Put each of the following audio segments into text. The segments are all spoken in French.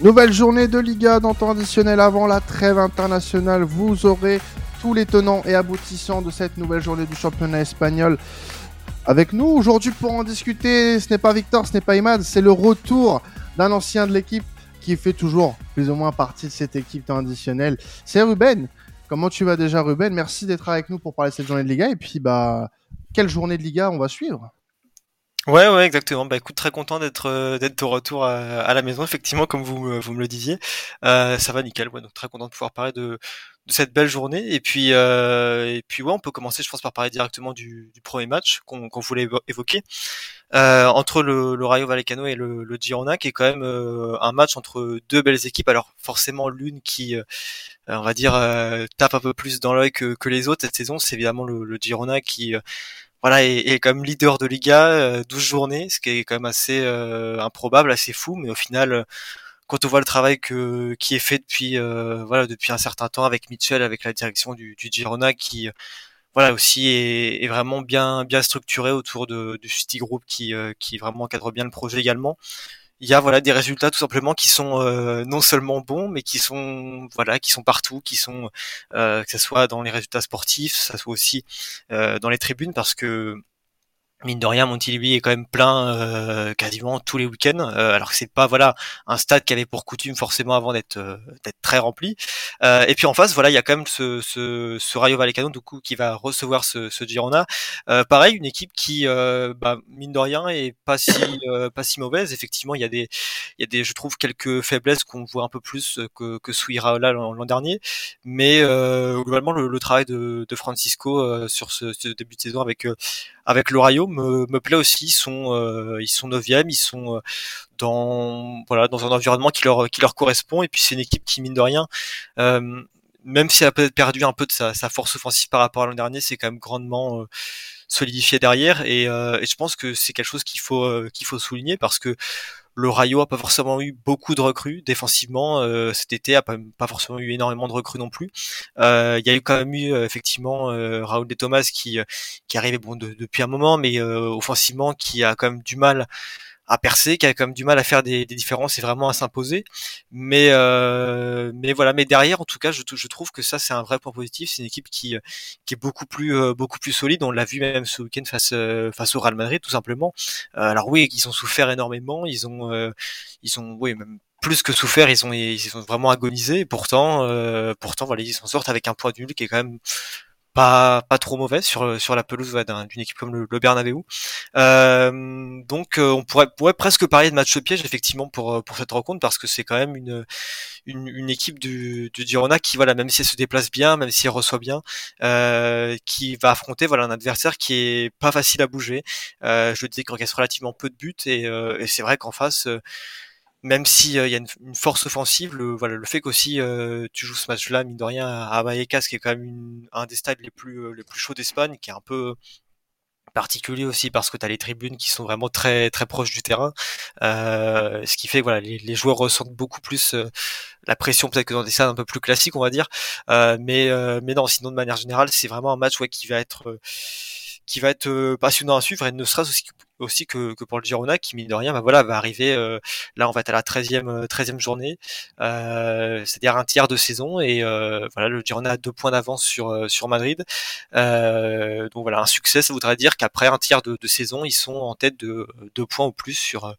Nouvelle journée de Liga dans temps additionnel avant la trêve internationale. Vous aurez tous les tenants et aboutissants de cette nouvelle journée du championnat espagnol avec nous. Aujourd'hui, pour en discuter, ce n'est pas Victor, ce n'est pas Imad, c'est le retour d'un ancien de l'équipe qui fait toujours plus ou moins partie de cette équipe temps additionnel. C'est Ruben. Comment tu vas déjà, Ruben? Merci d'être avec nous pour parler de cette journée de Liga. Et puis, bah, quelle journée de Liga on va suivre? Ouais, ouais, exactement. Bah écoute, très content d'être euh, d'être de retour à, la maison, effectivement, comme vous vous me le disiez. Euh, ça va nickel, ouais, donc très content de pouvoir parler de, de cette belle journée. Et puis euh, et puis ouais, on peut commencer, je pense, par parler directement du, du premier match qu'on qu'on voulait évoquer euh, entre le, le, Rayo Vallecano et le, le Girona, qui est quand même euh, un match entre deux belles équipes. Alors forcément, l'une qui euh, on va dire tape un peu plus dans l'œil que, que les autres cette saison, c'est évidemment le, le Girona qui voilà, est, est comme leader de Liga, 12 euh, journées, ce qui est quand même assez euh, improbable, assez fou, mais au final, euh, quand on voit le travail que, qui est fait depuis voilà depuis un certain temps avec Mitchell, avec la direction du, du Girona, qui voilà aussi est, est, vraiment bien bien structuré autour de, du City Group qui qui vraiment encadre bien le projet également il y a voilà des résultats tout simplement qui sont euh, non seulement bons mais qui sont voilà qui sont partout qui sont euh, que ce soit dans les résultats sportifs ça soit aussi euh, dans les tribunes parce que mine de rien, Montilivi est quand même plein euh, quasiment tous les week-ends, euh, alors que c'est pas voilà un stade qui avait pour coutume forcément avant d'être euh, d'être très rempli. et puis en face, voilà, il y a quand même ce, ce, ce Rayo Vallecano du coup qui va recevoir ce, ce Girona. pareil, une équipe qui bah, mine de rien est pas si pas si mauvaise. Effectivement, il y a des il y a des je trouve quelques faiblesses qu'on voit un peu plus que que sous Iraola l'an dernier, mais globalement le, le, travail de, de Francisco sur ce, ce, début de saison avec avec le Rayo me, me plaît aussi. Ils sont euh, ils sont neuvième, ils sont euh, dans voilà dans un environnement qui leur qui leur correspond. Et puis c'est une équipe qui mine de rien. Euh, même si elle a peut-être perdu un peu de sa, sa force offensive par rapport à l'an dernier, c'est quand même grandement solidifié derrière et, et, je pense que c'est quelque chose qu'il faut qu'il faut souligner parce que le Rayo a pas forcément eu beaucoup de recrues défensivement euh, cet été, a pas, pas, forcément eu énormément de recrues non plus. Euh, il y a eu quand même eu euh, effectivement Raoul de Thomas qui qui arrivait bon depuis un moment, mais offensivement qui a quand même du mal à percer, qui a quand même du mal à faire des, des différences et vraiment à s'imposer. Mais euh, mais voilà, mais derrière, en tout cas, je, je trouve que ça c'est un vrai point positif. C'est une équipe qui qui est beaucoup plus euh, beaucoup plus solide. On l'a vu même ce week-end face euh, face au Real Madrid, tout simplement. Euh, alors oui, ils ont souffert énormément. Ils ont ils ont oui même plus que souffert, ils ont ils ont vraiment agonisé. pourtant, euh, pourtant voilà, ils s'en sortent avec un point nul qui est quand même pas, pas trop mauvaise sur, sur la pelouse d'une équipe comme le, le Bernabeu. Euh, donc euh, on pourrait, pourrait presque parler de match piège effectivement pour, euh, pour cette rencontre parce que c'est quand même une, une, une, équipe du, du Girona qui voilà même si elle se déplace bien, même si elle reçoit bien, euh, qui va affronter voilà un adversaire qui est pas facile à bouger. Euh, je dis qu'il encaisse relativement peu de buts et, et c'est vrai qu'en face même s'il y a une, force offensive, le, voilà, le fait qu'aussi euh, tu joues ce match-là, mine de rien, à Vallecas, qui est quand même un des stades les plus, euh, les plus chauds d'Espagne, qui est un peu particulier aussi parce que tu as les tribunes qui sont vraiment très très proches du terrain, euh, ce qui fait que voilà, les, les joueurs ressentent beaucoup plus la pression peut-être que dans des stades un peu plus classiques, on va dire. mais mais non, sinon de manière générale, c'est vraiment un match ouais, qui va être qui va être passionnant à suivre et ne serait-ce aussi aussi que, pour le Girona qui mine de rien bah voilà va arriver euh, là on va être à la 13e 13e euh, journée euh, c'est-à-dire un tiers de saison et euh, voilà le Girona a deux points d'avance sur euh, sur Madrid. Euh, donc voilà un succès ça voudrait dire qu'après un tiers de, saison ils sont en tête de deux points ou plus sur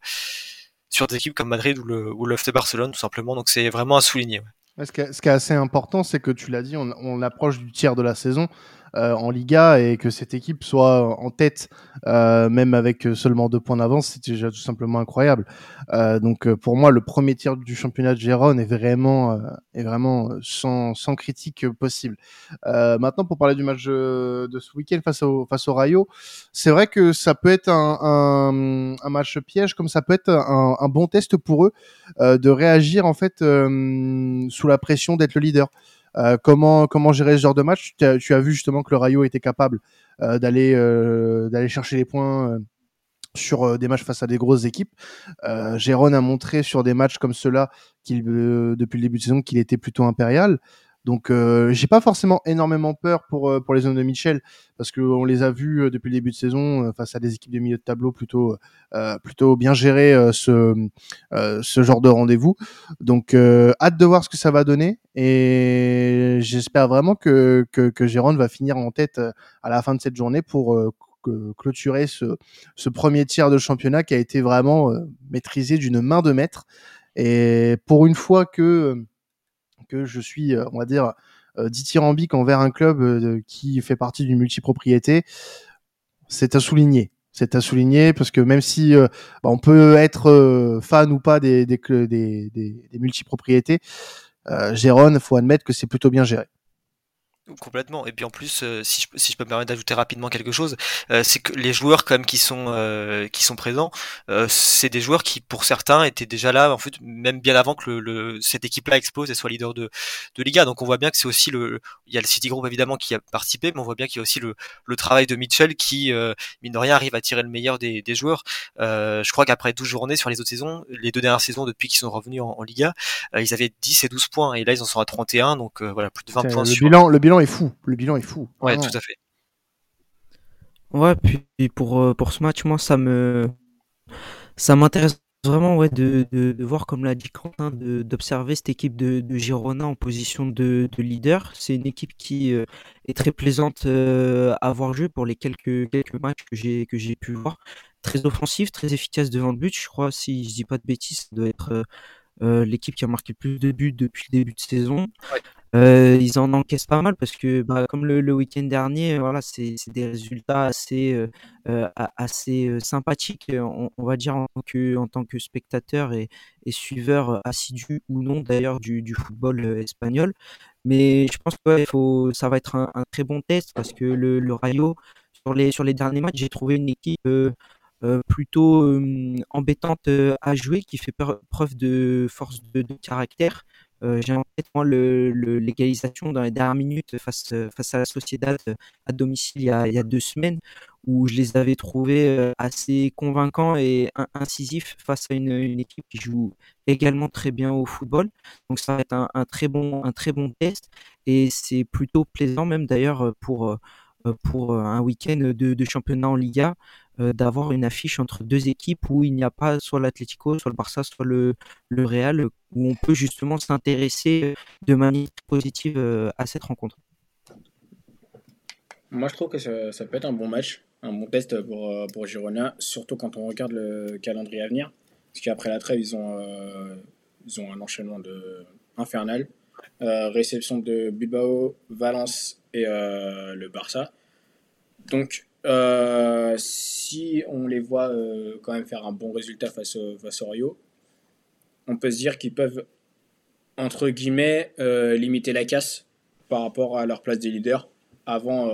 sur des équipes comme Madrid ou le ou le FC Barcelone tout simplement. Donc c'est vraiment à souligner ce, qui est, assez important c'est que tu l'as dit on approche du tiers de la saison euh, en Liga et que cette équipe soit en tête, euh, même avec seulement deux points d'avance, c'est déjà tout simplement incroyable. Euh, donc pour moi, le premier tir du championnat de Gérone est vraiment, est vraiment sans, sans critique possible. maintenant, pour parler du match de, ce week-end face au, face au Rayo, c'est vrai que ça peut être un, un, un, match piège, comme ça peut être un, un bon test pour eux de réagir en fait sous la pression d'être le leader. Euh, comment comment gérer ce genre de match? Tu as, vu justement que le Rayo était capable euh, d'aller euh, d'aller chercher les points sur des matchs face à des grosses équipes. Euh, Jérôme a montré sur des matchs comme ceux-là qu'il depuis le début de saison qu'il était plutôt impérial. Donc euh, j'ai pas forcément énormément peur pour euh, pour les hommes de Michel parce que on les a vus euh, depuis le début de saison face à des équipes de milieu de tableau plutôt plutôt bien gérer ce ce genre de rendez-vous. Donc hâte de voir ce que ça va donner et j'espère vraiment que que, que Gérone va finir en tête à la fin de cette journée pour clôturer ce, ce premier tiers de championnat qui a été vraiment maîtrisé d'une main de maître. Et pour une fois que que je suis, euh, on va dire, euh, dithyrambique envers un club euh, qui fait partie d'une multipropriété, c'est à souligner. C'est à souligner parce que même si bah, on peut être fan ou pas des, des, multipropriétés, euh, Gérone, faut admettre que c'est plutôt bien géré. Complètement. Et puis en plus, euh, si, je, si je peux me permettre d'ajouter rapidement quelque chose, euh, c'est que les joueurs quand même qui sont euh, qui sont présents, c'est des joueurs qui pour certains étaient déjà là en fait même bien avant que le, cette équipe-là explose et soit leader de de Liga. Donc on voit bien que c'est aussi le il y a le City Group évidemment qui a participé, mais on voit bien qu'il y a aussi le, le travail de Mitchell qui mine de rien arrive à tirer le meilleur des, des joueurs. je crois qu'après 12 journées sur les autres saisons, les deux dernières saisons depuis qu'ils sont revenus en, Liga, ils avaient 10 et 12 points et là ils en sont à 31 donc voilà plus de 20 points le bilan le bilan est fou. Le bilan est fou. Ouais, tout à fait. Ouais, puis pour, euh, pour ce match, moi, ça me ça m'intéresse vraiment ouais, de, de, voir, comme l'a dit Quentin, d'observer cette équipe de, de, Girona en position de, de leader. C'est une équipe qui euh, est très plaisante euh, à voir jouer pour les quelques, quelques matchs que j'ai que j'ai pu voir. Très offensif, très efficace devant le but. Je crois, si je dis pas de bêtises, ça doit être l'équipe qui a marqué le plus de buts depuis le début de saison. Euh, ils en encaissent pas mal parce que, bah, comme le, week-end dernier, voilà, c'est des résultats assez, euh, euh assez sympathiques, on, va dire en tant que, en spectateur et, et suiveur assidu ou non d'ailleurs du, football espagnol. Mais je pense que ça va être un, très bon test parce que le, Rayo, sur les, sur les derniers matchs, j'ai trouvé une équipe plutôt embêtante à jouer, qui fait preuve de force de caractère. Euh, j'ai en tête moi l'égalisation dans les dernières minutes face face à la Sociedad à domicile il y a, il y a deux semaines où je les avais trouvés euh, assez convaincants et incisifs face à une, équipe qui joue également très bien au football. Donc ça va être un, très bon un très bon test et c'est plutôt plaisant même d'ailleurs pour pour un week-end de, championnat en Liga euh, d'avoir une affiche entre deux équipes où il n'y a pas soit l'Atlético, soit le Barça, soit le, le Real, où on peut justement s'intéresser de manière positive euh, à cette rencontre. Moi, je trouve que ça, peut être un bon match, un bon test pour, euh, pour Girona, surtout quand on regarde le calendrier à venir. Parce qu'après la trêve, ils ont, euh, ils ont un enchaînement de infernal. Euh, réception de Bilbao, Valence et euh, le Barça. Donc, euh, si on les voit euh, quand même faire un bon résultat face au, face au Rio, on peut se dire qu'ils peuvent, entre guillemets, euh, limiter la casse par rapport à leur place des leaders avant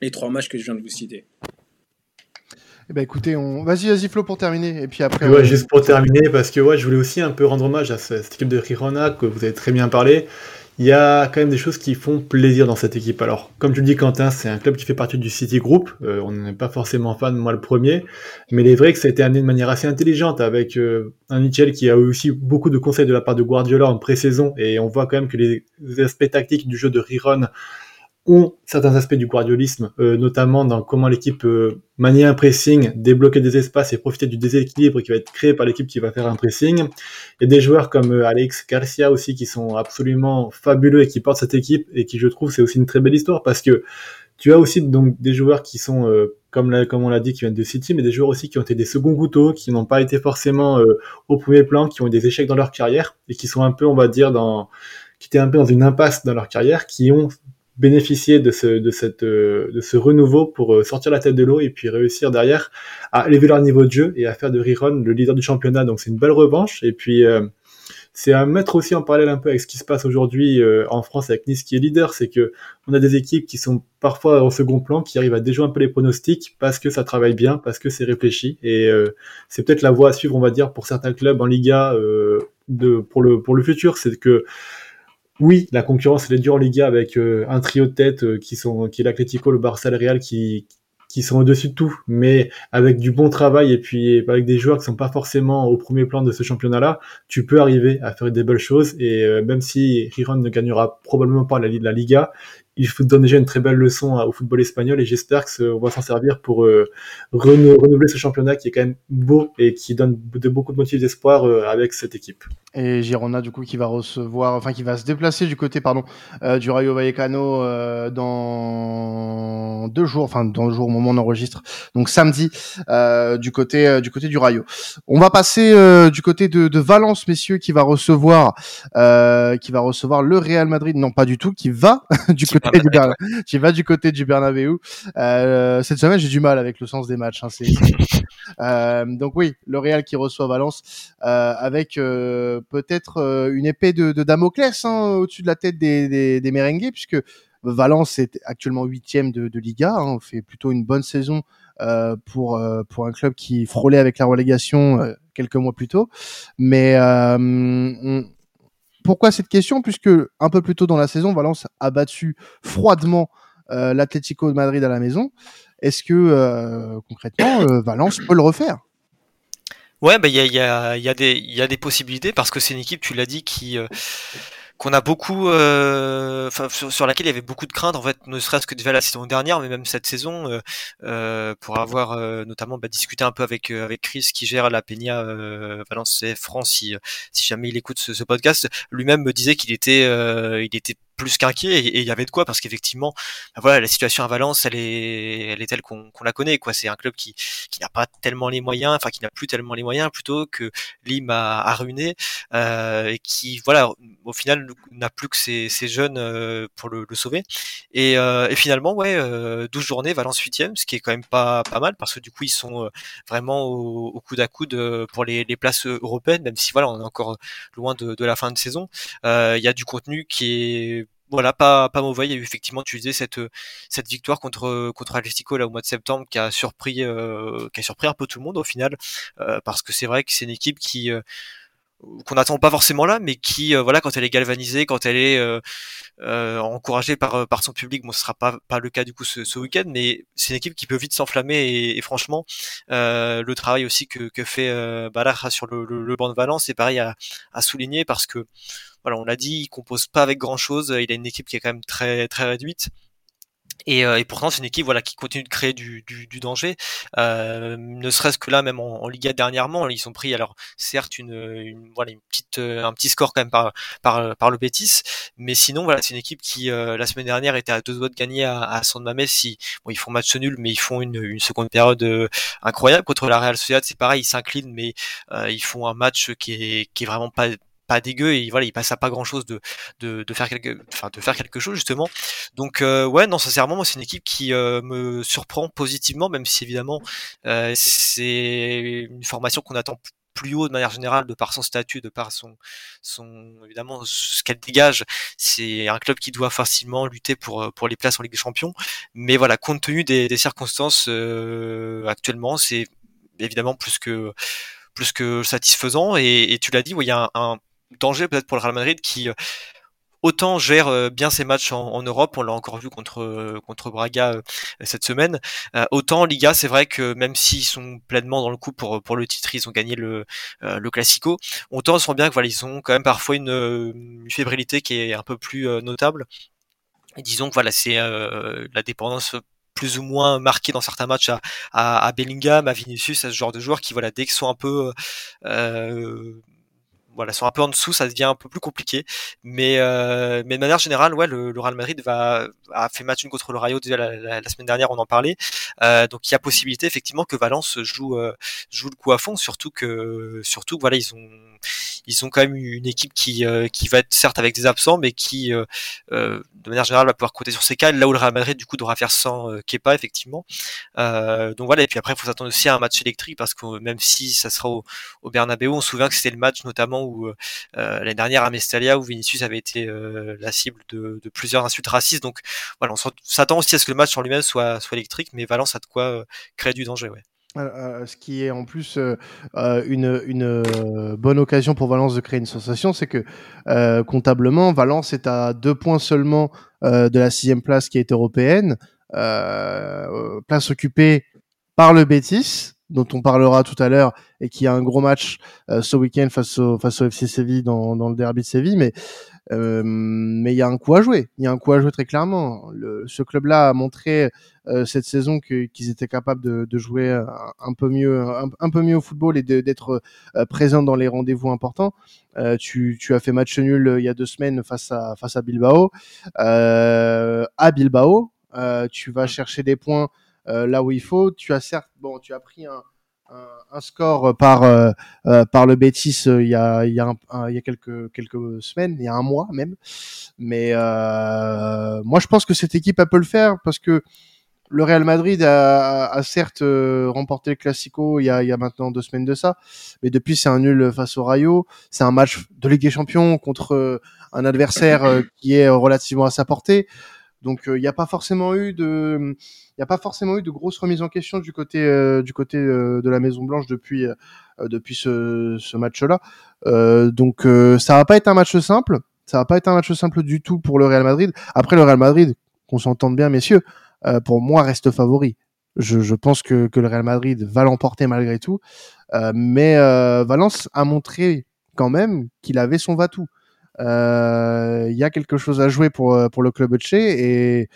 les trois matchs que je viens de vous citer. Eh ben écoutez, on... vas-y, vas-y Flo pour terminer. Et puis après. Ouais, juste pour terminer, parce que ouais, je voulais aussi un peu rendre hommage à cette équipe de Rirona que vous avez très bien parlé il y a quand même des choses qui font plaisir dans cette équipe. Alors, comme tu le dis, Quentin, c'est un club qui fait partie du City Group. Euh, on n'est pas forcément fan, moi le premier, mais il est vrai que ça a été amené de manière assez intelligente avec euh, un Mitchell qui a eu aussi beaucoup de conseils de la part de Guardiola en pré-saison, et on voit quand même que les aspects tactiques du jeu de Riron ont certains aspects du guardiolisme, euh, notamment dans comment l'équipe euh, manier un pressing, débloquer des espaces et profiter du déséquilibre qui va être créé par l'équipe qui va faire un pressing. Il y a des joueurs comme euh, Alex Garcia aussi qui sont absolument fabuleux et qui portent cette équipe et qui je trouve c'est aussi une très belle histoire parce que tu as aussi donc des joueurs qui sont euh, comme, comme on l'a dit qui viennent de City mais des joueurs aussi qui ont été des seconds couteaux qui n'ont pas été forcément au premier plan qui ont eu des échecs dans leur carrière et qui sont un peu on va dire dans qui étaient un peu dans une impasse dans leur carrière qui ont bénéficier de ce, de cette, euh, de ce renouveau pour euh, sortir la tête de l'eau et puis réussir derrière à élever leur niveau de jeu et à faire de Riron le leader du championnat. Donc c'est une belle revanche. Et puis euh, c'est à mettre aussi en parallèle un peu avec ce qui se passe aujourd'hui en France avec Nice qui est leader, c'est que on a des équipes qui sont parfois en second plan, qui arrivent à déjouer un peu les pronostics parce que ça travaille bien, parce que c'est réfléchi. Et c'est peut-être la voie à suivre, on va dire, pour certains clubs en Liga de pour le pour le futur, c'est que oui, la concurrence elle est dure en Liga avec euh, un trio de tête euh, qui sont qui est l'Atlético, le Barça, le Real qui sont au-dessus de tout, mais avec du bon travail et puis avec des joueurs qui sont pas forcément au premier plan de ce championnat-là, tu peux arriver à faire des belles choses. Et euh, même si Riron ne gagnera probablement pas la, la Liga, il donne déjà une très belle leçon au football espagnol et j'espère qu'on va s'en servir pour euh, renouveler ce championnat qui est quand même beau et qui donne de beaucoup de motifs d'espoir euh, avec cette équipe. Et Girona du coup qui va recevoir, enfin qui va se déplacer du côté pardon euh, du Rayo Vallecano dans deux jours, enfin dans le jour au moment où on enregistre, donc samedi du côté du côté du Rayo. On va passer du côté de, de, Valence messieurs qui va recevoir qui va recevoir le Real Madrid, non pas du tout, qui va du côté du tu vas du côté du Bernabeu. Euh, cette semaine, j'ai du mal avec le sens des matchs. Hein, euh, donc oui, le Real qui reçoit Valence euh, avec euh, peut-être euh, une épée de, de Damoclès hein, au-dessus de la tête des, des, des merengues, puisque Valence est actuellement huitième de, de Liga. Hein, on fait plutôt une bonne saison euh, pour pour un club qui frôlait avec la relégation quelques mois plus tôt. Mais on, pourquoi cette question? Puisque un peu plus tôt dans la saison, Valence a battu froidement euh, l'Atlético de Madrid à la maison. Est-ce que euh, concrètement, euh, Valence peut le refaire? Ouais, bah il a, y, a, y, a y a des possibilités parce que c'est une équipe, tu l'as dit, qui qu'on a beaucoup, euh, sur, laquelle il y avait beaucoup de craintes en fait, ne serait-ce que déjà la saison dernière, mais même cette saison, euh, euh pour avoir euh, notamment bah, discuté un peu avec euh, avec Chris qui gère la Peña Valence France, si, si jamais il écoute ce, ce podcast, lui-même me disait qu'il était, il était plus qu'inquiet et il y avait de quoi parce qu'effectivement bah voilà la situation à Valence elle est elle est telle qu'on la connaît quoi. C'est un club qui qui n'a pas tellement les moyens enfin qui n'a plus tellement les moyens plutôt que Lim a, a ruiné euh, et qui voilà au final n'a plus que ses, ses jeunes euh, pour le, le, sauver. Et, euh, et finalement ouais 12 euh, journées Valence 8 ce qui est quand même pas pas mal parce que du coup ils sont euh, vraiment au, au coude à coude pour les, les places européennes même si voilà on est encore loin de, de la fin de saison. Il y a du contenu qui est voilà, pas, pas mauvais. Il y a eu effectivement, tu disais, cette, cette victoire contre, contre Atletico là, au mois de septembre qui a surpris, euh, qui a surpris un peu tout le monde au final, euh, parce que c'est vrai que c'est une équipe qui, euh, qu'on n'attend pas forcément là, mais qui, voilà, quand elle est galvanisée, quand elle est encouragée par, par son public, bon, ce sera pas, pas le cas du coup ce, week-end, mais c'est une équipe qui peut vite s'enflammer et, franchement, le travail aussi que, que fait euh, sur le, banc de Valence, c'est pareil à, à souligner parce que voilà, on l'a dit, il compose pas avec grand chose. Il a une équipe qui est quand même très très réduite. Et, euh, et, pourtant, c'est une équipe voilà qui continue de créer du, du, du danger. Euh, ne serait-ce que là, même en, en, Liga dernièrement, ils ont pris alors certes une, une voilà une petite euh, un petit score quand même par par, par le Betis, mais sinon voilà c'est une équipe qui euh, la semaine dernière était à deux doigts de gagner à, à San Mamés. Bon ils font match nul, mais ils font une, une seconde période euh, incroyable contre la Real Sociedad. C'est pareil, ils s'inclinent, mais ils font un match qui est qui est vraiment pas pas dégueu et voilà il passe à pas grand chose de de, de faire quelque enfin de faire quelque chose justement. Donc euh, ouais non sincèrement moi c'est une équipe qui euh, me surprend positivement même si évidemment euh, c'est une formation qu'on attend plus haut de manière générale de par son statut de par son son évidemment ce qu'elle dégage. C'est un club qui doit facilement lutter pour pour les places en Ligue des Champions. Mais voilà compte tenu des, des circonstances actuellement c'est évidemment plus que plus que satisfaisant. Et, et tu l'as dit il y a un, un danger peut-être pour le Real Madrid qui euh, autant gère euh, bien ses matchs en, Europe, on l'a encore vu contre euh, contre Braga cette semaine. autant Liga, c'est vrai que même s'ils sont pleinement dans le coup pour pour le titre, ils ont gagné le le Classico. Autant on sent bien que voilà, ils ont quand même parfois une, une fébrilité qui est un peu plus notable. Et disons que voilà, c'est la dépendance plus ou moins marquée dans certains matchs à, à, à, Bellingham, à Vinicius, à ce genre de joueurs qui voilà dès qu'ils sont un peu euh, voilà, sont un peu en dessous, ça devient un peu plus compliqué. Mais, euh, mais de manière générale, ouais, le, le, Real Madrid va, a fait match une contre le Rayo déjà la, la, semaine dernière, on en parlait. Euh, donc il y a possibilité effectivement que Valence joue, euh, joue le coup à fond, surtout que, surtout voilà, ils ont, ils ont quand même une équipe qui, euh, qui va être certes avec des absents, mais qui, euh, euh, de manière générale, va pouvoir compter sur ses cas. Là où le Real Madrid du coup devra faire sans Kepa effectivement. donc voilà, et puis après il faut s'attendre aussi à un match électrique parce que même si ça sera au, au on se souvient que c'était le match notamment où l'année dernière à Mestalia où Vinicius avait été la cible de, plusieurs insultes racistes. Donc voilà, on s'attend aussi à ce que le match en lui-même soit, soit électrique, mais Valence a de quoi créer du danger. Ouais. Euh, ce qui est en plus euh, une, une bonne occasion pour Valence de créer une sensation, c'est que comptablement, Valence est à deux points seulement de la sixième place qui est européenne. place occupée par le Betis, dont on parlera tout à l'heure et qui a un gros match ce week-end face au face au FC Séville dans, dans le derby de Séville, mais euh, mais il y a un coup à jouer. Il y a un coup à jouer très clairement. Le, ce club-là a montré euh, cette saison qu'ils étaient capables de, de jouer un, peu mieux, un, peu mieux au football et d'être euh, présents dans les rendez-vous importants. Euh, tu, tu, as fait match nul euh, il y a deux semaines face à face à Bilbao. à Bilbao, tu vas chercher des points là où il faut. Tu as certes, bon, tu as pris un un, score par euh, euh, par le Betis euh, il y a il y a, quelques quelques semaines, il y a un mois même. Mais moi je pense que cette équipe elle peut le faire parce que le Real Madrid a, a certes remporté le Classico il y, a, il y a maintenant deux semaines de ça, mais depuis c'est un nul face au Rayo. C'est un match de Ligue des Champions contre un adversaire qui est relativement à sa portée. Donc il n'y a pas forcément eu de il a pas forcément eu de grosses remises en question du côté euh, du côté euh, de la Maison Blanche depuis euh, depuis ce, ce match-là. donc ça va pas être un match simple. Ça va pas être un match simple du tout pour le Real Madrid. Après le Real Madrid, qu'on s'entende bien, messieurs, pour moi reste favori. Je, je, pense que, que le Real Madrid va l'emporter malgré tout. mais Valence a montré quand même qu'il avait son va-tout. Il y a quelque chose à jouer pour, pour le club Che et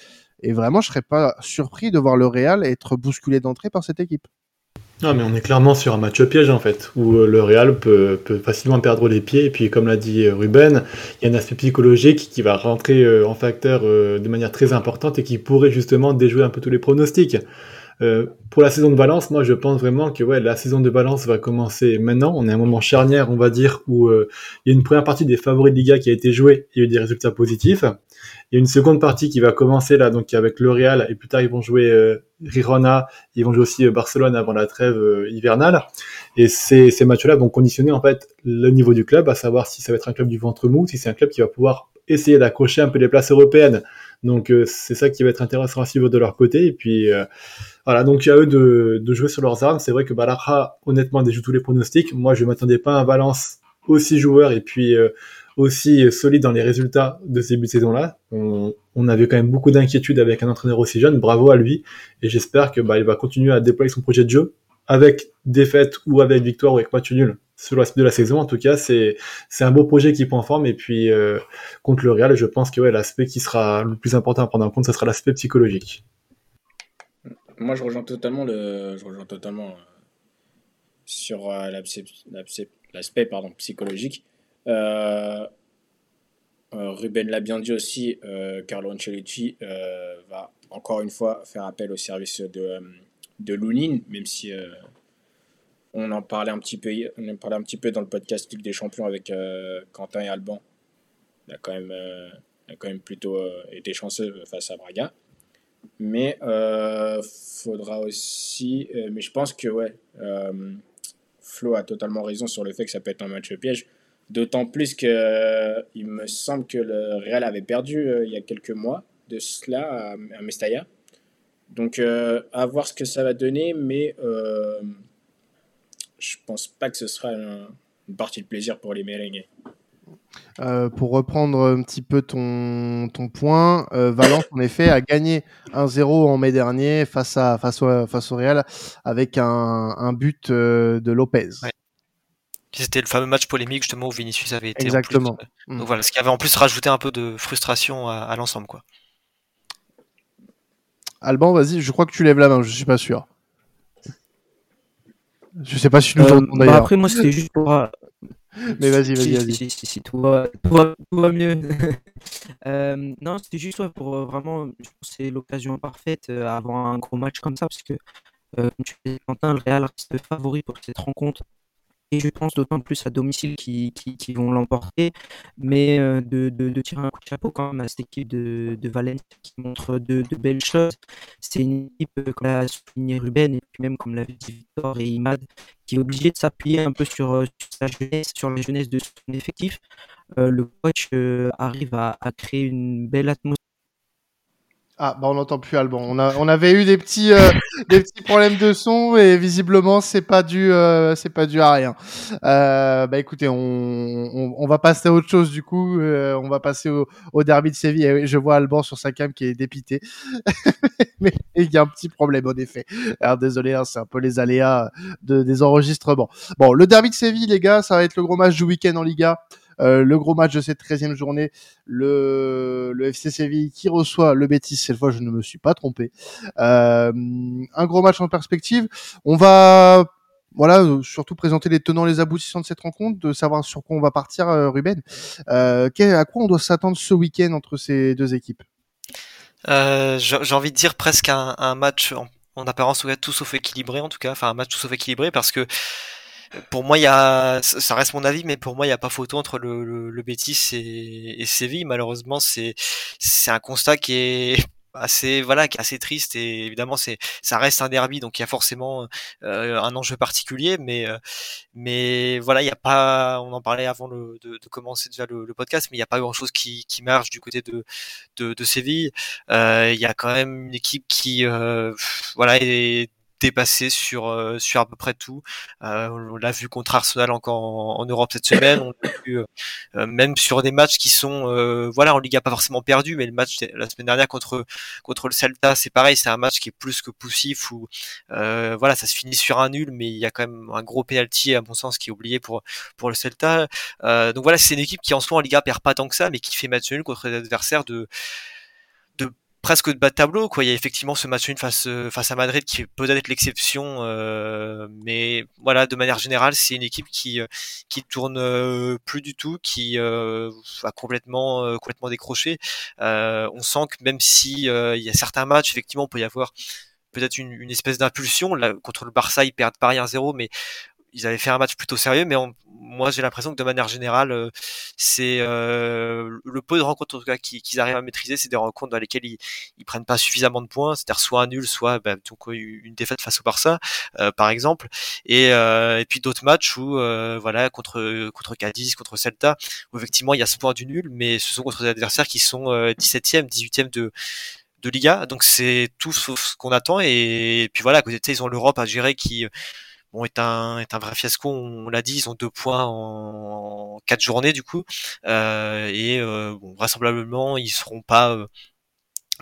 et vraiment, je serais pas surpris de voir le Real être bousculé d'entrée par cette équipe. Non, mais on est clairement sur un match piège en fait, où euh, le Real peut, peut facilement perdre les pieds. Et puis, comme l'a dit euh, Ruben, il y a un aspect psychologique qui va rentrer euh, en facteur de manière très importante et qui pourrait justement déjouer un peu tous les pronostics. Euh, pour la saison de Valence, moi je pense vraiment que ouais, la saison de Valence va commencer maintenant. On est à un moment charnière, on va dire, où euh, il y a une première partie des favoris de Liga qui a été jouée, il y a eu des résultats positifs. Il y a une seconde partie qui va commencer là, donc avec le Real, et plus tard ils vont jouer euh, Rirona, ils vont jouer aussi euh, Barcelone avant la trêve hivernale. Et ces, ces matchs-là vont conditionner en fait le niveau du club, à savoir si ça va être un club du ventre mou, si c'est un club qui va pouvoir essayer d'accrocher un peu les places européennes. Donc c'est ça qui va être intéressant à suivre de leur côté. Et puis voilà, donc a eux de, de jouer sur leurs armes. C'est vrai que Balara, honnêtement, déjoue tous les pronostics. Moi, je m'attendais pas à un Valence aussi joueur et puis euh, aussi solide dans les résultats de ces buts de saison-là. On, on, avait quand même beaucoup d'inquiétudes avec un entraîneur aussi jeune. Bravo à lui. Et j'espère que bah, il va continuer à déployer son projet de jeu avec défaite ou avec victoire ou avec match nul sur la suite de la saison. En tout cas, c'est c'est un beau projet qui prend forme. Et puis euh, contre le Real, je pense que ouais, l'aspect qui sera le plus important à prendre en compte, ce sera l'aspect psychologique moi, je rejoins totalement, le, je rejoins totalement euh, sur euh, l'aspect pardon, psychologique. Ruben l'a bien dit aussi, Carlo Ancelotti va encore une fois faire appel au service de, de Lounine, même si on en parlait un petit peu, on en parlait un petit peu dans le podcast Ligue des Champions avec Quentin et Alban. Il a quand même, il a quand même plutôt été chanceux face à Braga. Mais euh, faudra aussi. Euh, mais je pense que ouais, euh, Flo a totalement raison sur le fait que ça peut être un match piège. D'autant plus que euh, il me semble que le Real avait perdu il y a quelques mois de cela à, Mestalla. Donc à voir ce que ça va donner, mais je pense pas que ce sera une partie de plaisir pour les Merengues. Euh, pour reprendre un petit peu ton, ton point, euh, Valence en effet a gagné 1-0 en mai dernier face, à, face, au, face au Real avec un, un but euh, de Lopez. C'était le fameux match polémique justement où Vinicius avait été. Exactement. Donc voilà, ce qui avait en plus rajouté un peu de frustration à, l'ensemble. quoi. Alban, vas-y, je crois que tu lèves la main, je suis pas sûr. Je sais pas si tu nous entends bah d'ailleurs. après, moi, c'était juste pour, mais vas-y, vas-y, vas-y. Si, si, si, tout, va, tout, va, tout va mieux. euh, non, c'était juste ouais, pour euh, vraiment, c'est l'occasion parfaite euh, avant un gros match comme ça, parce que, euh, comme tu disais, Quentin, le Real reste favori pour cette rencontre et je pense d'autant plus à domicile qui, vont l'emporter, mais euh, de, tirer un coup de chapeau quand même à cette équipe de, de Valence qui montre de, belles choses. C'est une équipe, euh, comme l'a souligné Ruben, et puis même comme l'a dit Victor et Imad, qui est obligé de s'appuyer un peu sur, euh, sur, sa jeunesse, sur la jeunesse de son effectif. Le coach arrive à créer une belle atmosphère Ah, bah on n'entend plus Alban. On, a, on avait eu des petits, euh, des petits problèmes de son et visiblement c'est pas dû, euh, pas dû à rien. Euh, bah écoutez, on, on, on, va passer à autre chose du coup. Euh, on va passer au, au derby de Séville. Et je vois Alban sur sa cam qui est dépité, mais il y a un petit problème en effet. Alors désolé, hein, c'est un peu les aléas de, des enregistrements. Bon, le derby de Séville, les gars, ça va être le gros match du week-end en Liga. Euh, le gros match de cette 13e journée, le, le FC Séville qui reçoit le Betis. Cette fois, je ne me suis pas trompé. Euh, un gros match en perspective. On va voilà, surtout présenter les tenants, les aboutissants de cette rencontre, de savoir sur quoi on va partir, euh, Ruben. Euh, à quoi on doit s'attendre ce week-end entre ces deux équipes? Euh, J'ai envie de dire presque un, un match en, en apparence tout sauf équilibré, en tout cas, enfin un match tout sauf équilibré parce que pour moi, il y a, ça reste mon avis, mais pour moi, il n'y a pas photo entre le, le, le Betis et, et Séville. Malheureusement, c'est, c'est un constat qui est assez voilà qui est assez triste. Et évidemment c'est ça reste un derby donc il y a forcément euh, un enjeu particulier. Mais euh, mais voilà il y a pas on en parlait avant le, de, de, commencer déjà le, podcast mais il n'y a pas grand chose qui, qui marche du côté de de, de Séville. Euh, il y a quand même une équipe qui euh, voilà est dépassé sur euh, sur à peu près tout. Euh, on l'a vu contre Arsenal encore en, Europe cette semaine. On l'a vu euh, même sur des matchs qui sont voilà en Liga pas forcément perdu, mais le match la semaine dernière contre contre le Celta, c'est pareil, c'est un match qui est plus que poussif où voilà ça se finit sur un nul, mais il y a quand même un gros penalty à mon sens qui est oublié pour pour le Celta. donc voilà, c'est une équipe qui en soi en Liga perd pas tant que ça, mais qui fait match nul contre des adversaires de presque de bas de tableau. Quoi. Il y a effectivement ce match nul face, euh, face à Madrid qui peut être l'exception, euh, mais voilà, de manière générale, c'est une équipe qui euh, qui tourne plus du tout, qui euh, a complètement complètement décroché. on sent que même si il y a certains matchs, effectivement, on peut y avoir peut-être une, une, espèce d'impulsion. Contre le Barça, ils perdent pas 1-0, mais ils avaient fait un match plutôt sérieux, mais moi j'ai l'impression que de manière générale, euh, c'est euh, le peu de rencontres en tout cas qu'ils arrivent à maîtriser, c'est des rencontres dans lesquelles ils, ils prennent pas suffisamment de points, c'est-à-dire soit un nul, soit donc une défaite face au Barça, euh, par exemple, et, puis d'autres matchs où voilà contre contre Cadiz, contre Celta, où effectivement il y a ce point du nul, mais ce sont contre des adversaires qui sont 17e, 18e de de Liga, donc c'est tout sauf ce qu'on attend. Et puis voilà, à côté de ça ils ont l'Europe à gérer qui bon, est un est un vrai fiasco. On l'a dit, ils ont deux points en, quatre journées du coup, euh, et euh, bon, vraisemblablement ils seront pas euh,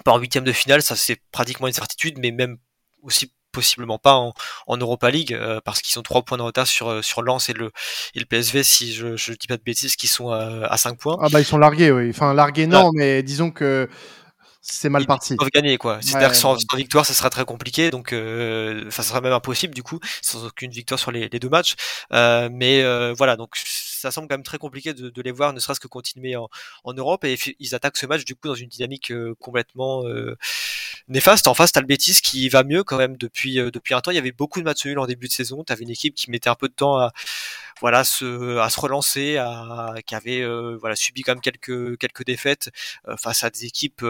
pas en huitième de finale. Ça c'est pratiquement une certitude, mais même aussi possiblement pas en, en Europa League euh, parce qu'ils ont trois points de retard sur sur Lens et le et le PSV si je je dis pas de bêtises qui sont à, à 5 points. Ah bah ils sont largués oui. Enfin largués non, mais disons que c'est mal parti. Ils peuvent gagner quoi. C'est-à-dire que sans, sans, victoire, ça sera très compliqué, donc euh, ça sera même impossible du coup, sans aucune victoire sur les, les deux matchs. Euh, mais euh, voilà, donc ça semble quand même très compliqué de, de les voir, ne serait-ce que continuer en, en, Europe. Et ils attaquent ce match du coup dans une dynamique euh, complètement euh, néfaste. En face, t'as le Betis qui va mieux quand même depuis euh, depuis un temps. Il y avait beaucoup de matchs nuls en début de saison. T'avais une équipe qui mettait un peu de temps à voilà se à se relancer, à, qui avait voilà subi quand même quelques quelques défaites face à des équipes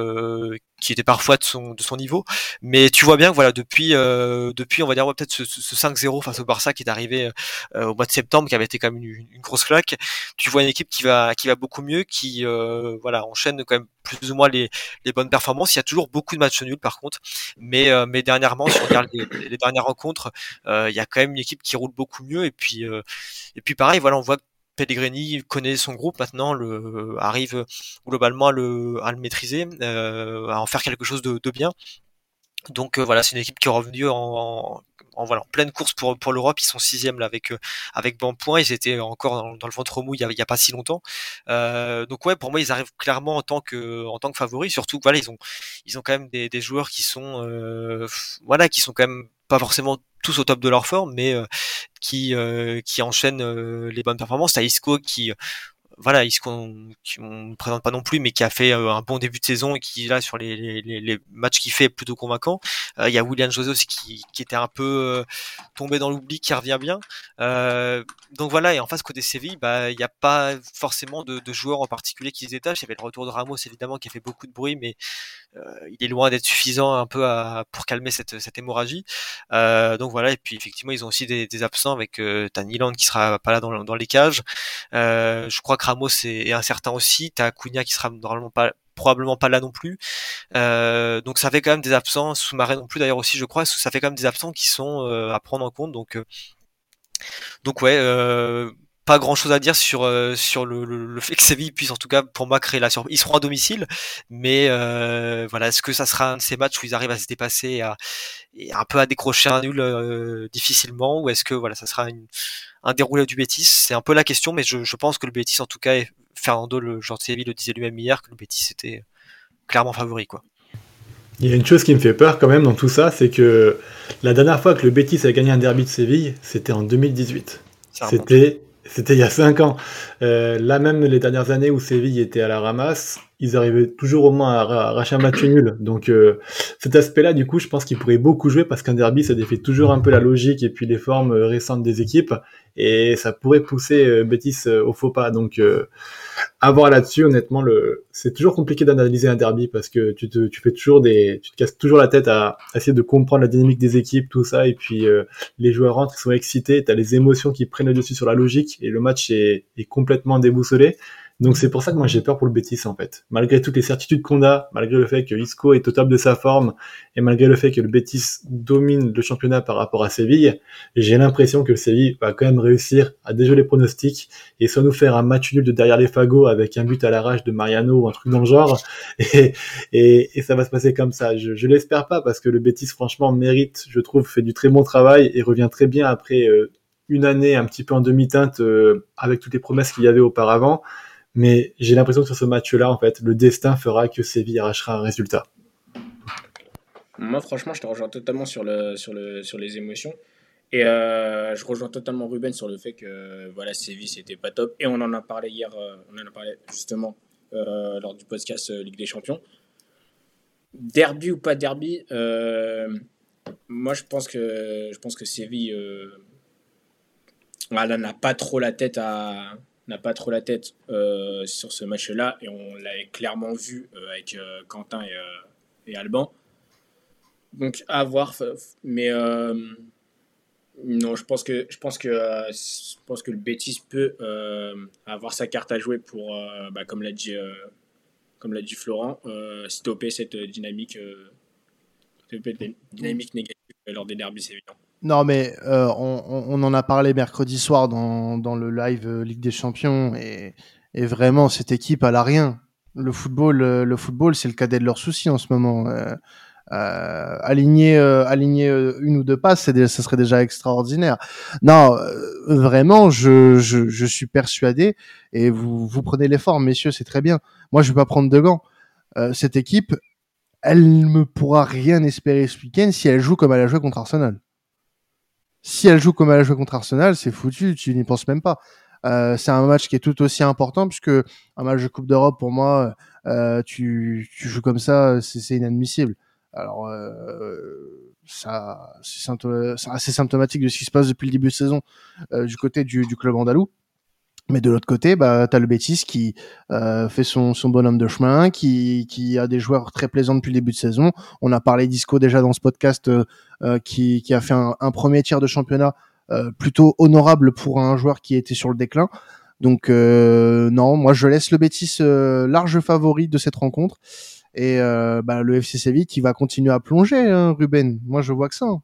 qui était parfois de son de son niveau. Mais tu vois bien que voilà depuis euh, depuis on va dire peut-être ce, ce 5-0 face au Barça qui est arrivé euh, au mois de septembre qui avait été quand même une, une, grosse claque tu vois une équipe qui va qui va beaucoup mieux qui euh, voilà enchaîne quand même plus ou moins les, les bonnes performances. Il y a toujours beaucoup de matchs nuls par contre. Mais euh, mais dernièrement si on regarde les, les dernières rencontres euh, il y a quand même une équipe qui roule beaucoup mieux. Et puis et puis pareil voilà on voit Pellegrini connaît son groupe maintenant, le, arrive globalement à le, maîtriser, euh, à en faire quelque chose de, bien. Donc euh, voilà, c'est une équipe qui est revenue en, voilà, en pleine course pour, pour l'Europe. Ils sont sixième là avec euh, avec bon point. Ils étaient encore dans, dans le ventre mou il y, a, il y a pas si longtemps. Euh, donc ouais, pour moi, ils arrivent clairement en tant que en tant que favoris. Surtout voilà, ils ont ils ont quand même des, des joueurs qui sont euh, voilà, qui sont quand même pas forcément tous au top de leur forme, mais euh, qui euh, qui enchaînent euh, les bonnes performances. T'as Isco qui voilà, Isco qui on ne présente pas non plus, mais qui a fait un bon début de saison et qui là sur les, les, les matchs qu'il fait est plutôt convaincant. Il y a William José aussi qui, qui était un peu tombé dans l'oubli, qui revient bien. donc voilà, et en face côté Séville, bah il n'y a pas forcément de, de, joueurs en particulier qui se détachent. Il y avait le retour de Ramos évidemment qui a fait beaucoup de bruit, mais euh, il est loin d'être suffisant un peu à, pour calmer cette, cette hémorragie. Euh, donc voilà, et puis effectivement, ils ont aussi des, des absents avec euh, t'as Niland qui sera pas là dans, dans les cages. Euh, je crois que Ramos est, est incertain aussi. T'as Cunha qui sera normalement pas probablement pas là non plus. Euh, donc ça fait quand même des absents, sous-marins non plus d'ailleurs aussi je crois, ça fait quand même des absents qui sont euh, à prendre en compte. Donc donc ouais, pas grand chose à dire sur euh, sur le, le, fait que Séville puisse en tout cas pour moi créer la surprise. Ils seront à domicile, mais euh, voilà, est-ce que ça sera un de ces matchs où ils arrivent à se dépasser et, à, et un peu à décrocher un nul euh, difficilement, ou est-ce que voilà, ça sera une, un déroulé du Bétis C'est un peu la question, mais je, je pense que le Bétis en tout cas, Fernando le de Séville le disait lui-même hier que le Bétis était clairement favori quoi. Il y a une chose qui me fait peur quand même dans tout ça, c'est que la dernière fois que le Bétis a gagné un derby de Séville, c'était en 2018. C'était c'était il y a 5 ans. Euh, là même, les dernières années où Séville était à la ramasse, ils arrivaient toujours au moins à arracher un match nul. Donc euh, cet aspect-là, du coup, je pense qu'il pourrait beaucoup jouer parce qu'un derby, ça défait toujours un peu la logique et puis les formes euh, récentes des équipes. Et ça pourrait pousser Betis au faux pas. Donc à voir là-dessus, honnêtement, le... c'est toujours compliqué d'analyser un derby parce que tu te, tu fais toujours des, tu te casses toujours la tête à, essayer de comprendre la dynamique des équipes, tout ça, et puis euh, les joueurs rentrent, ils sont excités, t'as les émotions qui prennent le dessus sur la logique, et le match est complètement déboussolé. Donc c'est pour ça que moi j'ai peur pour le Betis en fait. Malgré toutes les certitudes qu'on a, malgré le fait que Isco est au top de sa forme et malgré le fait que le Betis domine le championnat par rapport à Séville, j'ai l'impression que Séville va quand même réussir à déjouer les pronostics et soit nous faire un match nul de derrière les fagots avec un but à l'arrache de Mariano ou un truc dans le genre et, et, ça va se passer comme ça. Je, je l'espère pas parce que le Betis franchement mérite, je trouve, fait du très bon travail et revient très bien après euh, une année un petit peu en demi-teinte euh, avec toutes les promesses qu'il y avait auparavant. Mais j'ai l'impression que sur ce match-là, en fait, le destin fera que Séville arrachera un résultat. Moi, franchement, je te rejoins totalement sur, le, sur, le, sur les émotions. Et euh, je rejoins totalement Ruben sur le fait que voilà, Séville, c'était pas top. Et on en a parlé hier, euh, on en a parlé justement euh, lors du podcast Ligue des Champions. Derby ou pas derby, moi je pense que, je pense que Séville voilà, n'a pas trop la tête à, n'a pas trop la tête euh, sur ce match-là et on l'a clairement vu euh, avec euh, Quentin et, Alban. Donc à voir, mais non, je pense que je pense que je pense que le Betis peut avoir sa carte à jouer pour, bah, comme l'a dit comme dit Florent, stopper cette dynamique, dynamique négative lors des derbys, c'est évident. Non, mais euh, on, en a parlé mercredi soir dans, dans le live euh, Ligue des Champions et, et, vraiment cette équipe elle a rien. Le football, euh, le football, c'est le cadet de leurs soucis en ce moment. Euh, aligner, aligner une ou deux passes, c'est ça serait déjà extraordinaire. Non, vraiment, je, je, je, suis persuadé et vous vous prenez l'effort, messieurs, c'est très bien. Moi, je vais pas prendre de gants. cette équipe, elle ne pourra rien espérer ce week-end si elle joue comme elle a joué contre Arsenal si elle joue comme elle a joué contre Arsenal, c'est foutu, tu n'y penses même pas. Euh, c'est un match qui est tout aussi important puisque un match de Coupe d'Europe pour moi, euh, tu, joues comme ça, c'est inadmissible. Alors euh, ça, c'est assez symptomatique de ce qui se passe depuis le début de saison euh, du côté du club andalou. Mais de l'autre côté, bah, tu le Betis qui euh, fait son, bonhomme de chemin, qui, a des joueurs très plaisants depuis le début de saison. On a parlé d'Isco déjà dans ce podcast, euh, euh qui, a fait un, premier tiers de championnat plutôt honorable pour un joueur qui était sur le déclin. Donc non, moi je laisse le Betis large favori de cette rencontre. Et bah, le FC Séville qui va continuer à plonger, hein, Ruben. Moi je vois que ça. Hein.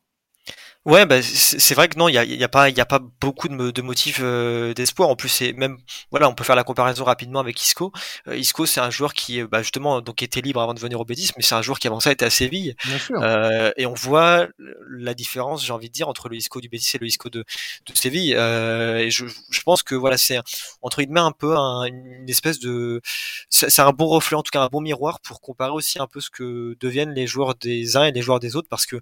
Ouais, bah, c'est vrai que non, il y a, y a, pas, il y a pas beaucoup de, de motifs euh, d'espoir. En plus, c'est même, voilà, on peut faire la comparaison rapidement avec Isco. Euh, Isco, c'est un joueur qui, euh, bah, justement, donc était libre avant de venir au Betis, mais c'est un joueur qui avant ça était à Séville. Euh, et on voit la différence, j'ai envie de dire, entre le Isco du Betis et le Isco de, de Séville. et je, je pense que voilà, c'est entre guillemets un peu un, une espèce de, c'est un bon reflet, en tout cas un bon miroir pour comparer aussi un peu ce que deviennent les joueurs des uns et les joueurs des autres, parce que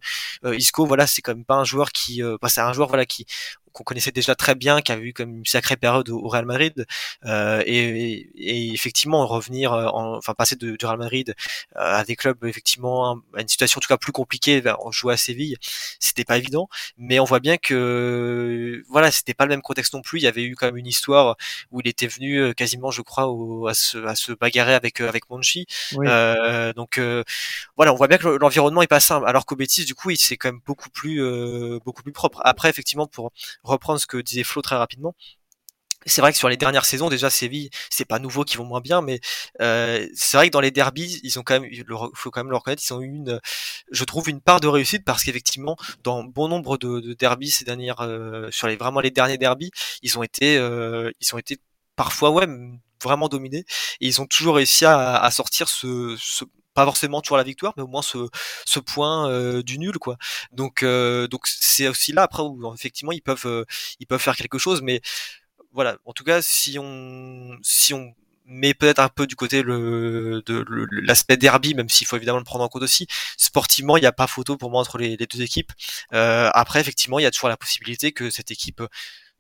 Isco, voilà, c'est quand même pas un joueur qui, euh, bah, c'est un joueur voilà qui qu'on connaissait déjà très bien, qui a eu comme une sacrée période au, Real Madrid, euh, et, et, effectivement revenir, euh, en, enfin passer de, du Real Madrid euh, à des clubs effectivement à une situation en tout cas plus compliquée, en jouer à Séville, c'était pas évident, mais on voit bien que voilà, c'était pas le même contexte non plus. Il y avait eu quand même une histoire où il était venu euh, quasiment, je crois, au, à, se, à se bagarrer avec avec Monchi. Euh, donc voilà, on voit bien que l'environnement est pas simple, alors qu'au Betis du coup, il c'est quand même beaucoup plus beaucoup plus propre. Après effectivement pour reprendre ce que disait Flo très rapidement. c'est vrai que sur les dernières saisons, déjà Séville, c'est pas nouveau qu'ils vont moins bien, mais euh, c'est vrai que dans les derbies, ils ont quand même, il faut quand même le reconnaître, ils ont eu une, je trouve une part de réussite parce qu'effectivement, dans bon nombre de, de derbies ces dernières, euh, sur les vraiment les derniers derbies, ils ont été, euh, ils ont été parfois ouais vraiment dominés et ils ont toujours réussi à, sortir ce pas forcément toujours la victoire, mais au moins ce, ce point euh, du nul, quoi. Donc, euh, donc c'est aussi là après où effectivement ils peuvent, euh, ils peuvent faire quelque chose, mais voilà, en tout cas, si on, si on met peut-être un peu du côté le, de l'aspect derby, même s'il faut évidemment le prendre en compte aussi. Sportivement, il n'y a pas photo pour moi entre les, les deux équipes. Euh, après, effectivement, il y a toujours la possibilité que cette équipe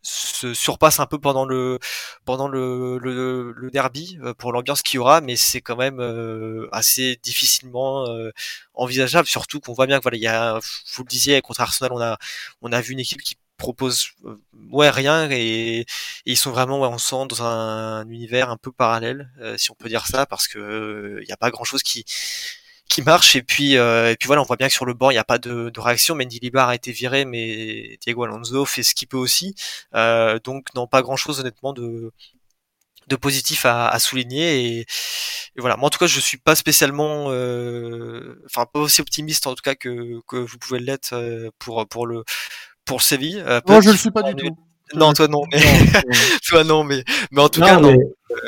se surpasse un peu pendant le pendant le, le, le derby euh, pour l'ambiance qu'il y aura mais c'est quand même euh, assez difficilement euh, envisageable surtout qu'on voit bien que voilà il y a vous le disiez contre Arsenal on a on a vu une équipe qui propose ouais rien et, ils sont vraiment ouais, on sent dans un, univers un peu parallèle si on peut dire ça parce que il n'y a pas grand chose qui qui marche. Et puis euh, et puis voilà on voit bien que sur le banc il n'y a pas de, de réaction. Mendy Libar a été viré mais Diego Alonso fait ce qu'il peut aussi. Euh, donc non pas grand chose honnêtement de de positif à, à souligner. Et, voilà. Moi en tout cas je suis pas spécialement euh, enfin pas aussi optimiste en tout cas que, que vous pouvez l'être euh, pour pour le pour Séville. Euh, moi je le suis pas du tout non, toi non, mais toi non, mais mais en tout cas non.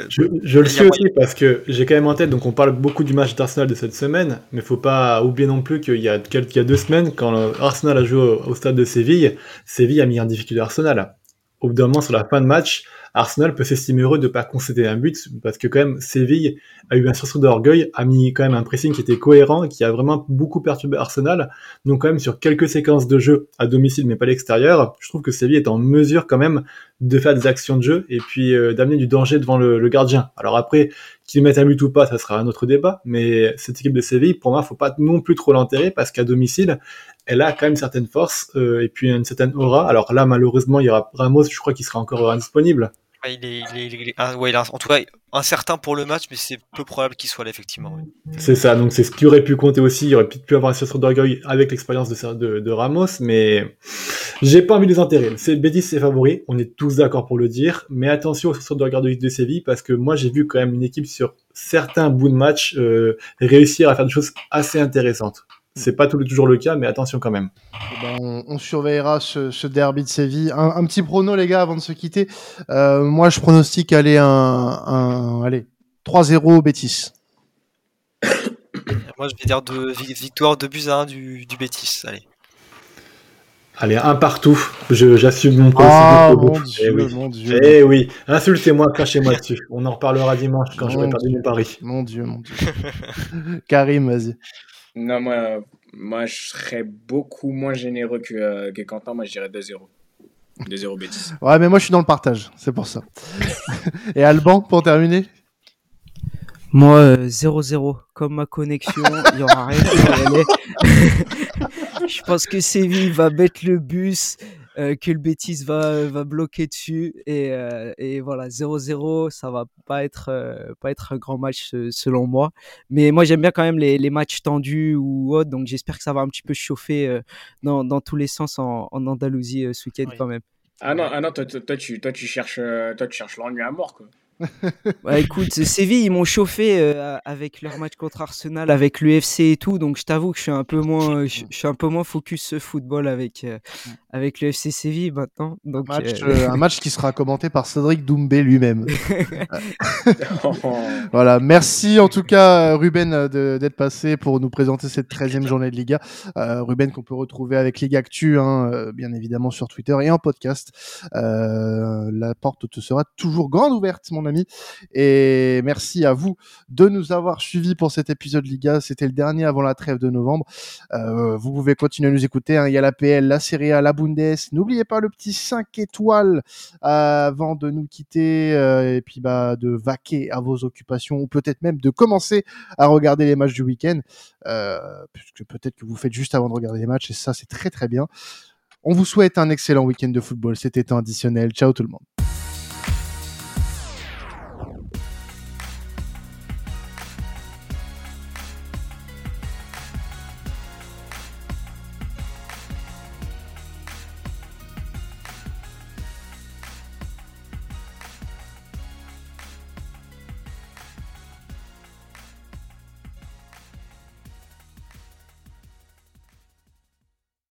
Je, je le suis aussi parce que j'ai quand même en tête, donc on parle beaucoup du match d'Arsenal de cette semaine, mais faut pas oublier non plus qu'il y a quelques, il y a deux semaines, quand Arsenal a joué au, au, stade de Séville, Séville a mis en difficulté Arsenal. Au bout d'un moment, sur la fin de match, Arsenal peut s'estimer heureux de ne pas concéder un but, parce que quand même, Séville a eu un sursaut d'orgueil, a mis quand même un pressing qui était cohérent, qui a vraiment beaucoup perturbé Arsenal. Donc quand même, sur quelques séquences de jeu à domicile, mais pas à l'extérieur, je trouve que Séville est en mesure quand même de faire des actions de jeu et puis euh, d'amener du danger devant le, le gardien. Alors après, qu'ils mettent un but ou pas, ça sera un autre débat, mais cette équipe de Séville, pour moi, faut pas non plus trop l'enterrer, parce qu'à domicile, elle a quand même certaines forces euh, et puis une certaine aura. Alors là, malheureusement, il y aura Ramos, je crois qu'il sera encore indisponible il est, ah, en tout cas incertain pour le match, mais c'est peu probable qu'il soit là effectivement. C'est ça, donc c'est ce qui aurait pu compter aussi. Il aurait pu avoir un sursaut d'orgueil avec l'expérience de, de, de, Ramos, mais j'ai pas envie de les enterrer. C'est Betis, c'est favori, on est tous d'accord pour le dire, mais attention au sursaut d'orgueil de Séville parce que moi j'ai vu quand même une équipe sur certains bouts de match euh, réussir à faire des choses assez intéressantes. C'est pas toujours le cas, mais attention quand même. Eh ben, on, on, surveillera ce, ce, derby de Séville. Un, un, petit prono, les gars, avant de se quitter. Euh, moi, je pronostique aller un, un allez 3-0 Bétis. moi, je vais dire de victoire de buts à 1 du, du Bétis. Allez. Allez, un partout. J'assume mon pronostic. Ah, mon Dieu, eh oui. mon Dieu. Eh oui, insultez-moi, crachez-moi dessus. On en reparlera dimanche quand j'aurai perdu mon pari. Mon Dieu, mon Dieu. Karim, vas-y. Non, moi, moi, je serais beaucoup moins généreux que, euh, que Quentin. Moi, je dirais 2-0. 2-0 bêtises. Ouais, mais moi, je suis dans le partage. C'est pour ça. Et Alban, pour terminer? Moi, 0-0. Euh, Comme ma connexion, il n'y aura rien Je pense que Séville va mettre le bus. Euh, que le Betis va, va bloquer dessus et, euh, et voilà 0-0 ça va pas être euh, pas être un grand match selon moi. Mais moi j'aime bien quand même les, les matchs tendus ou autres donc j'espère que ça va un petit peu chauffer euh, dans, dans tous les sens en, en Andalousie ce week-end oui. quand même. Ah non ah non toi, toi, tu toi tu cherches toi tu cherches l'ennui à mort quoi bah écoute, Séville, ils m'ont chauffé euh, avec leur match contre Arsenal, avec l'UFC et tout, donc je t'avoue que je suis un peu moins, je, je, suis un peu moins focus football avec euh, avec l'UFC Séville maintenant. Donc un match, euh... un match qui sera commenté par Cédric Doumbé lui-même. voilà, merci en tout cas Ruben d'être passé pour nous présenter cette 13e journée de Liga. Euh, Ruben qu'on peut retrouver avec Liga Actu, hein, bien évidemment sur Twitter et en podcast. la porte te sera toujours grande ouverte, mon ami. Et merci à vous de nous avoir suivis pour cet épisode Liga. C'était le dernier avant la trêve de novembre. Euh, vous pouvez continuer à nous écouter. Hein. Il y a la PL, la Serie A, la Bundes. N'oubliez pas le petit 5 étoiles avant de nous quitter euh, et puis bah, de vaquer à vos occupations ou peut-être même de commencer à regarder les matchs du week-end. Euh, puisque peut-être que vous faites juste avant de regarder les matchs et ça, c'est très très bien. On vous souhaite un excellent week-end de football. C'était temps additionnel. Ciao tout le monde.